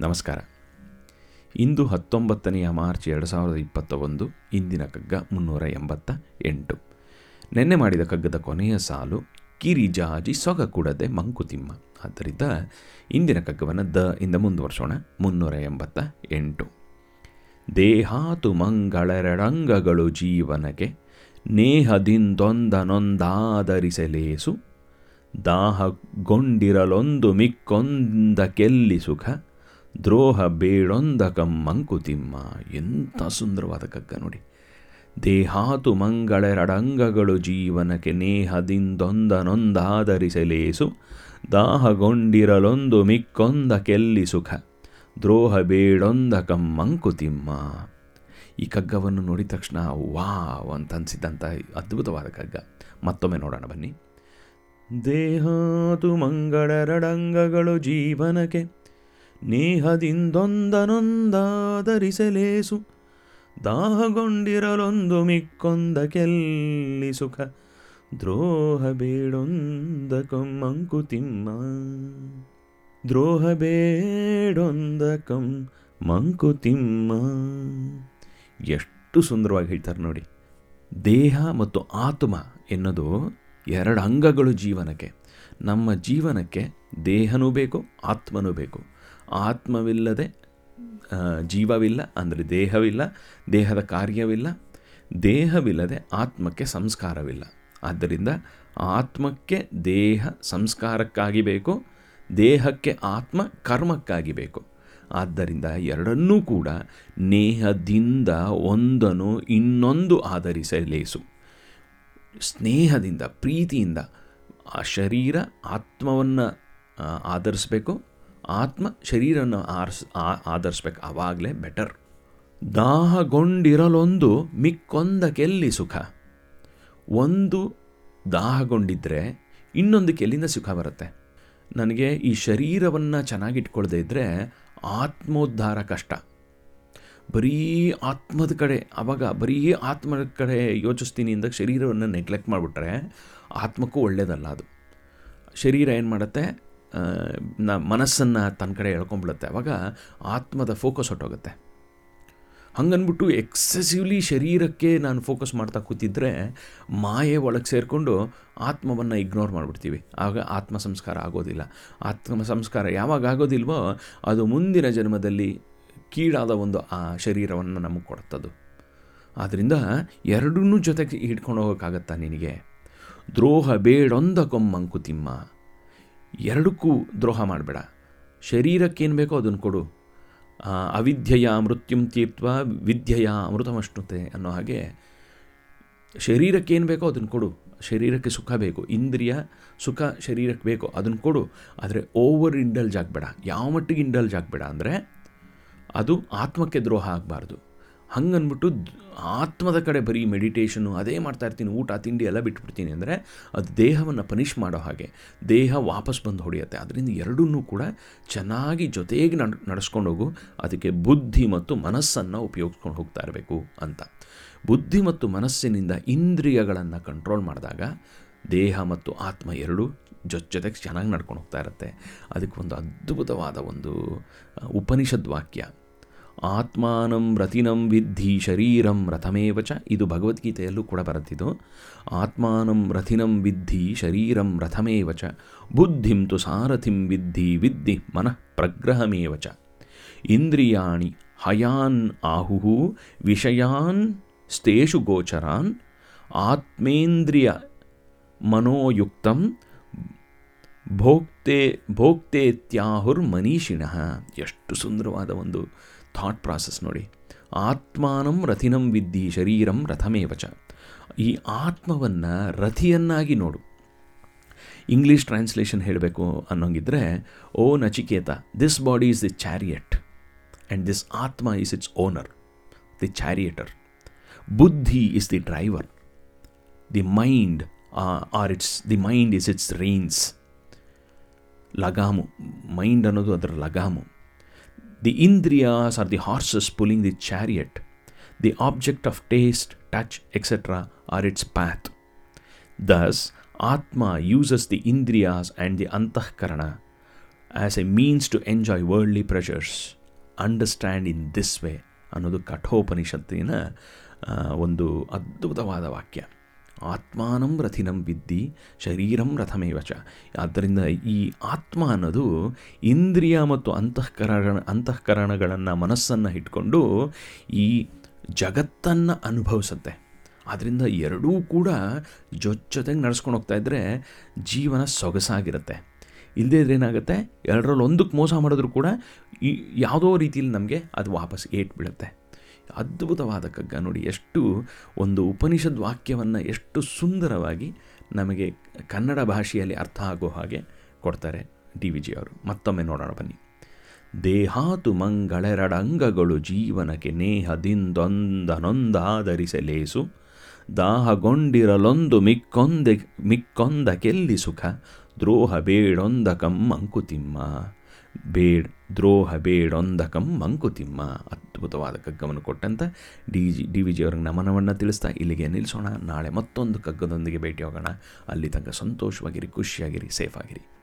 ನಮಸ್ಕಾರ. ಇಂದು ಹತ್ತೊಂಬತ್ತನೆಯ ಮಾರ್ಚ್ ಎರಡು ಸಾವಿರದ ಇಪ್ಪತ್ತ ಒಂದು ಇಂದಿನ ಕಗ್ಗ ಮುನ್ನೂರ ಎಂಬತ್ತ ಎಂಟು. ನೆನ್ನೆ ಮಾಡಿದ ಕಗ್ಗದ ಕೊನೆಯ ಸಾಲು ಕಿರಿಜಾಜಿ ಸೊಗ ಕೂಡದೆ ಮಂಕುತಿಮ್ಮ ಆದ್ದರಿಂದ ಇಂದಿನ ಕಗ್ಗವನ್ನು ದ ಇಂದ ಮುಂದುವರ್ಸೋಣ, ಮುನ್ನೂರ ಎಂಬತ್ತ ಎಂಟು. ದೇಹಾತು ಮಂಗಳರೆಡಂಗಗಳು ಜೀವನಕ್ಕೆ ನೇಹದಿಂದೊಂದನೊಂದಾದರಿಸಲೇಸು ದಾಹಗೊಂಡಿರಲೊಂದು ಮಿಕ್ಕೊಂದ ಕೆಲ್ಲಿ ಸುಖ ದ್ರೋಹ ಬೇಡೊಂದಕಂ ಮಂಕುತಿಮ್ಮ. ಎಂಥ ಸುಂದರವಾದ ಕಗ್ಗ ನೋಡಿ. ದೇಹಾತು ಮಂಗಳೆರಡಂಗಗಳು ಜೀವನಕ್ಕೆ ನೇಹದಿಂದೊಂದನೊಂದಾದರಿಸಲೇಸು ದಾಹಗೊಂಡಿರಲೊಂದು ಮಿಕ್ಕೊಂದ ಕೆಲ್ಲಿ ಸುಖ. ದ್ರೋಹ ಬೇಡೊಂದಕಂ ಮಂಕುತಿಮ್ಮ. ಈ ಕಗ್ಗವನ್ನು ನೋಡಿದ ತಕ್ಷಣ ವಾವ್ ಅಂತ ಅನಿಸಿದ್ದಂಥ ಅದ್ಭುತವಾದ ಕಗ್ಗ. ಮತ್ತೊಮ್ಮೆ ನೋಡೋಣ ಬನ್ನಿ. ದೇಹಾತು ಮಂಗಳರಡಂಗಗಳು ಜೀವನಕ್ಕೆ ನೇಹದಿಂದೊಂದನೊಂದಾದರಿಸಲೇಸು ದಾಹಗೊಂಡಿರಲೊಂದು ಮಿಕ್ಕೊಂದ ಕೆಲ್ಲಿ ಸುಖ. ದ್ರೋಹ ಬೇಡೊಂದ ಮಂಕುತಿಮ್ಮ ದ್ರೋಹ ಬೇಡೊಂದ ಕಂ ಮಂಕುತಿಮ್ಮ ಎಷ್ಟು ಸುಂದರವಾಗಿ ಹೇಳ್ತಾರೆ ನೋಡಿ. ದೇಹ ಮತ್ತು ಆತ್ಮ ಎನ್ನೋದು ಎರಡು ಅಂಗಗಳು ಜೀವನಕ್ಕೆ. ನಮ್ಮ ಜೀವನಕ್ಕೆ ದೇಹನೂ ಬೇಕು, ಆತ್ಮನೂ ಬೇಕು. ಆತ್ಮವಿಲ್ಲದೆ ಜೀವವಿಲ್ಲ, ಅಂದರೆ ದೇಹವಿಲ್ಲ, ದೇಹದ ಕಾರ್ಯವಿಲ್ಲ, ದೇಹವಿಲ್ಲದೆ ಆತ್ಮಕ್ಕೆ ಸಂಸ್ಕಾರವಿಲ್ಲ. ಆದ್ದರಿಂದ ಆತ್ಮಕ್ಕೆ ದೇಹ ಸಂಸ್ಕಾರಕ್ಕಾಗಿ ಬೇಕು, ದೇಹಕ್ಕೆ ಆತ್ಮ ಕರ್ಮಕ್ಕಾಗಿ ಬೇಕು. ಆದ್ದರಿಂದ ಎರಡನ್ನೂ ಕೂಡ ನೇಹದಿಂದ ಒಂದನ್ನು ಇನ್ನೊಂದು ಆಧರಿಸಲೇಸು. ಸ್ನೇಹದಿಂದ, ಪ್ರೀತಿಯಿಂದ ಆ ಶರೀರ ಆತ್ಮವನ್ನು ಆಧರಿಸ್ಬೇಕು. ಆತ್ಮ ಶರೀರವನ್ನು ಆರಿಸ್ ಆಧರಿಸ್ಬೇಕು. ಆವಾಗಲೇ ಬೆಟರ್ ದಾಹಗೊಂಡಿರಲೊಂದು ಮಿಕ್ಕೊಂದಕ್ಕೆಲ್ಲಿ ಸುಖ. ಒಂದು ದಾಹಗೊಂಡಿದ್ದರೆ ಇನ್ನೊಂದಕ್ಕೆ ಎಲ್ಲಿಂದ ಸುಖ ಬರುತ್ತೆ. ನನಗೆ ಈ ಶರೀರವನ್ನು ಚೆನ್ನಾಗಿಟ್ಕೊಳ್ಳದೆ ಇದ್ದರೆ ಆತ್ಮೋದ್ಧಾರ ಕಷ್ಟ. ಬರೀ ಆತ್ಮದ ಕಡೆ ಆವಾಗ ಬರೀ ಆತ್ಮದ ಕಡೆ ಯೋಚಿಸ್ತೀನಿ ಅಂದಾಗ ಶರೀರವನ್ನು ನೆಗ್ಲೆಕ್ಟ್ ಮಾಡಿಬಿಟ್ರೆ ಆತ್ಮಕ್ಕೂ ಒಳ್ಳೆಯದಲ್ಲ ಅದು. ಶರೀರ ಏನು ಮಾಡುತ್ತೆ ನ ಮನಸ್ಸನ್ನು ತನ್ನ ಕಡೆ ಎಳ್ಕೊಂಬಿಡುತ್ತೆ ಆವಾಗ ಆತ್ಮದ ಫೋಕಸ್ ಹೊಟ್ಟೋಗುತ್ತೆ ಹಂಗನ್ಬಿಟ್ಟು ಎಕ್ಸೆಸಿವ್ಲಿ ಶರೀರಕ್ಕೆ ನಾನು ಫೋಕಸ್ ಮಾಡ್ತಾ ಕೂತಿದ್ರೆ ಮಾಯೆ ಒಳಗೆ ಸೇರಿಕೊಂಡು ಆತ್ಮವನ್ನು ಇಗ್ನೋರ್ ಮಾಡಿಬಿಡ್ತೀವಿ. ಆಗ ಆತ್ಮ ಸಂಸ್ಕಾರ ಆಗೋದಿಲ್ಲ. ಆತ್ಮ ಸಂಸ್ಕಾರ ಯಾವಾಗ ಆಗೋದಿಲ್ವೋ ಅದು ಮುಂದಿನ ಜನ್ಮದಲ್ಲಿ ಕೀಳಾದ ಒಂದು ಆ ಶರೀರವನ್ನು ನಮಗೆ ಕೊಡ್ತದು. ಆದ್ದರಿಂದ ಎರಡನ್ನೂ ಜೊತೆಗೆ ಹಿಡ್ಕೊಂಡು ಹೋಗೋಕ್ಕಾಗತ್ತಾ ನಿನಗೆ? ದ್ರೋಹ ಬೇಡೊಂದ ಮಂಕುತಿಮ್ಮ ಎರಡಕ್ಕೂ ದ್ರೋಹ ಮಾಡಬೇಡ. ಶರೀರಕ್ಕೇನು ಬೇಕೋ ಅದನ್ನು ಕೊಡು. ಅವಿದ್ಯೆಯ ಮೃತ್ಯುಂ ತೀರ್ತ್ವ ವಿದ್ಯೆಯ ಅಮೃತಮಷ್ಣುತೆ ಅನ್ನೋ ಹಾಗೆ ಶರೀರಕ್ಕೇನು ಬೇಕೋ ಅದನ್ನು ಕೊಡು. ಶರೀರಕ್ಕೆ ಸುಖ ಬೇಕು. ಇಂದ್ರಿಯ ಸುಖ ಶರೀರಕ್ಕೆ ಬೇಕು. ಅದನ್ನು ಕೊಡು. ಆದರೆ ಓವರ್ ಇಂಡಲ್ಜ್ ಆಗಬೇಡ. ಯಾವ ಮಟ್ಟಿಗೆ ಇಂಡಲ್ಜ್ ಆಗಬೇಡ ಅಂದರೆ ಅದು ಆತ್ಮಕ್ಕೆ ದ್ರೋಹ ಆಗಬಾರ್ದು. ಹಂಗನ್ಬಿಟ್ಟು ಆತ್ಮದ ಕಡೆ ಬರೀ ಮೆಡಿಟೇಷನು ಅದೇ ಮಾಡ್ತಾ ಇರ್ತೀನಿ, ಊಟ, ತಿಂಡಿ ಎಲ್ಲ ಬಿಟ್ಬಿಡ್ತೀನಿ ಅಂದರೆ ಅದು ದೇಹವನ್ನು ಪನಿಷ್ ಮಾಡೋ ಹಾಗೆ ದೇಹ ವಾಪಸ್ ಬಂದು ಹೊಡೆಯುತ್ತೆ. ಅದರಿಂದ ಎರಡನ್ನೂ ಕೂಡ ಚೆನ್ನಾಗಿ ಜೊತೆಗೆ ನಡ್, ನಡೆಸ್ಕೊಂಡು ಹೋಗು. ಅದಕ್ಕೆ ಬುದ್ಧಿ ಮತ್ತು ಮನಸ್ಸನ್ನು ಉಪಯೋಗಿಸ್ಕೊಂಡು ಹೋಗ್ತಾ ಇರಬೇಕು ಅಂತ. ಬುದ್ಧಿ ಮತ್ತು ಮನಸ್ಸಿನಿಂದ ಇಂದ್ರಿಯಗಳನ್ನು ಕಂಟ್ರೋಲ್ ಮಾಡಿದಾಗ ದೇಹ ಮತ್ತು ಆತ್ಮ ಎರಡೂ ಜೊತೆ ಜೊತೆಗೆ ಚೆನ್ನಾಗಿ ನಡ್ಕೊಂಡು ಹೋಗ್ತಾ ಇರುತ್ತೆ. ಅದಕ್ಕೆ ಒಂದು ಅದ್ಭುತವಾದ ಒಂದು ಉಪನಿಷದ್ ವಾಕ್ಯ. ಆತ್ಮಾನಂ ರತಿನಂ ವಿದ್ಧಿ ಶರೀರಂ ರಥಮೇವ ಚ. ಇದು ಭಗವದ್ಗೀತೆಯಲ್ಲೂ ಕೂಡ ಬರುತ್ತಿದ್ದು ಆತ್ಮಾನಂ ರಥಿನಂ ವಿದ್ಧಿ ಶರೀರಂ ರಥಮೇವ ಚ. ಬುದ್ಧಿಂ ತು ಸಾರಥಿಂ ವಿದ್ಧಿ ವಿದ್ಧಿ ಮನಃ ಪ್ರಗ್ರಹಮೇವ ಚ. ಇಂದ್ರಿಯಾಣಿ ಹಯಾನ್ ಆಹು ವಿಷಯಾನ್ ಸ್ಥೇಷು ಗೋಚರಾನ್ ಆತ್ಮೇಂದ್ರಿಯ ಮನೋಯುಕ್ತಂ ಭೋಕ್ತೆ ಭೋಕ್ತೇತ್ಯಾಹುರ್ ಮನೀಷಿಣಃ ಎಷ್ಟು ಸುಂದರವಾದ ಒಂದು ಥಾಟ್ ಪ್ರಾಸೆಸ್ ನೋಡಿ. ಆತ್ಮಾನಂ ರಥಿನಂ ವಿದ್ಧಿ ಶರೀರಂ ರಥಮೇವಚ ಈ ಆತ್ಮವನ್ನು ರಥಿಯನ್ನಾಗಿ ನೋಡು. ಇಂಗ್ಲೀಷ್ ಟ್ರಾನ್ಸ್ಲೇಷನ್ ಹೇಳಬೇಕು ಅನ್ನೋಂಗಿದ್ರೆ, O Nachiketa this body is the chariot and this atma is its owner the charioteer buddhi is the driver the mind are its the mind is its reins ಲಗಾಮು mind ಅನ್ನೋದು ಅದರ ಲಗಾಮು. The indriyas are the horses pulling the chariot the object of taste touch etcetera are its path thus Atma uses the Indriyas and the Antahkarana as a means to enjoy worldly pleasures understand in this way ಅನ್ನೋದು ಕಠೋಪನಿಷತ್ತಿನ ಒಂದು ಅದ್ಭುತವಾದ ವಾಕ್ಯ ಆತ್ಮಾನಂ ರಥಿನಂ ಬಿದ್ದಿ ಶರೀರಂ ರಥಮೇವ ಚ. ಆದ್ದರಿಂದ ಈ ಆತ್ಮ ಅನ್ನೋದು ಇಂದ್ರಿಯ ಮತ್ತು ಅಂತಃಕರಣ, ಅಂತಃಕರಣಗಳನ್ನು ಮನಸ್ಸನ್ನು ಇಟ್ಕೊಂಡು ಈ ಜಗತ್ತನ್ನು ಅನುಭವಿಸುತ್ತೆ. ಆದ್ದರಿಂದ ಎರಡೂ ಕೂಡ ಜೊತೆಗೆ ನಡೆಸ್ಕೊಂಡು ಹೋಗ್ತಾ ಇದ್ದರೆ ಜೀವನ ಸೊಗಸಾಗಿರುತ್ತೆ. ಇಲ್ಲದೇ ಇದ್ರೆ ಏನಾಗುತ್ತೆ? ಎರಡರಲ್ಲಿ ಒಂದಕ್ಕೆ ಮೋಸ ಮಾಡಿದ್ರು ಕೂಡ ಈ ಯಾವುದೋ ರೀತಿಯಲ್ಲಿ ನಮಗೆ ಅದು ವಾಪಸ್ ಏಟ್ ಬೀಳುತ್ತೆ. ಅದ್ಭುತವಾದ ಕಗ್ಗ. ನೋಡಿ, ಎಷ್ಟು ಒಂದು ಉಪನಿಷದ್ ವಾಕ್ಯವನ್ನು ಎಷ್ಟು ಸುಂದರವಾಗಿ ನಮಗೆ ಕನ್ನಡ ಭಾಷೆಯಲ್ಲಿ ಅರ್ಥ ಆಗೋ ಹಾಗೆ ಕೊಡ್ತಾರೆ ಡಿ. ವಿ. ಜಿ. ಅವರು. ಮತ್ತೊಮ್ಮೆ ನೋಡೋಣ, ಬನ್ನಿ. ದೇಹಾತು ಮಂಗಳೆರಡಂಗಗಳು ಜೀವನಕ್ಕೆ ನೇಹದಿಂದೊಂದನೊಂದಾದರಿಸಲೇಸು ದಾಹಗೊಂಡಿರಲೊಂದು ಮಿಕ್ಕೊಂದೆ, ಮಿಕ್ಕೊಂದ ಕೆಲ್ಲಿ ಸುಖ ದ್ರೋಹ ಬೇಡೊಂದ ಮಂಕುತಿಮ್ಮ ಬೇಡ್, ದ್ರೋಹ ಬೇಡೊಂದಕಂ ಮಂಕುತಿಮ್ಮ. ಅದ್ಭುತವಾದ ಕಗ್ಗವನ್ನು ಕೊಟ್ಟಂತ D G, D V G ಅವ್ರಿಗೆ ನಮನವನ್ನು ತಿಳಿಸ್ತಾ ಇಲ್ಲಿಗೆ ನಿಲ್ಲಿಸೋಣ ನಾಳೆ ಮತ್ತೊಂದು ಕಗ್ಗದೊಂದಿಗೆ ಭೇಟಿ ಹೋಗೋಣ ಅಲ್ಲಿ ತನಕ ಸಂತೋಷವಾಗಿರಿ, ಖುಷಿಯಾಗಿರಿ ಸೇಫ್ ಆಗಿರಿ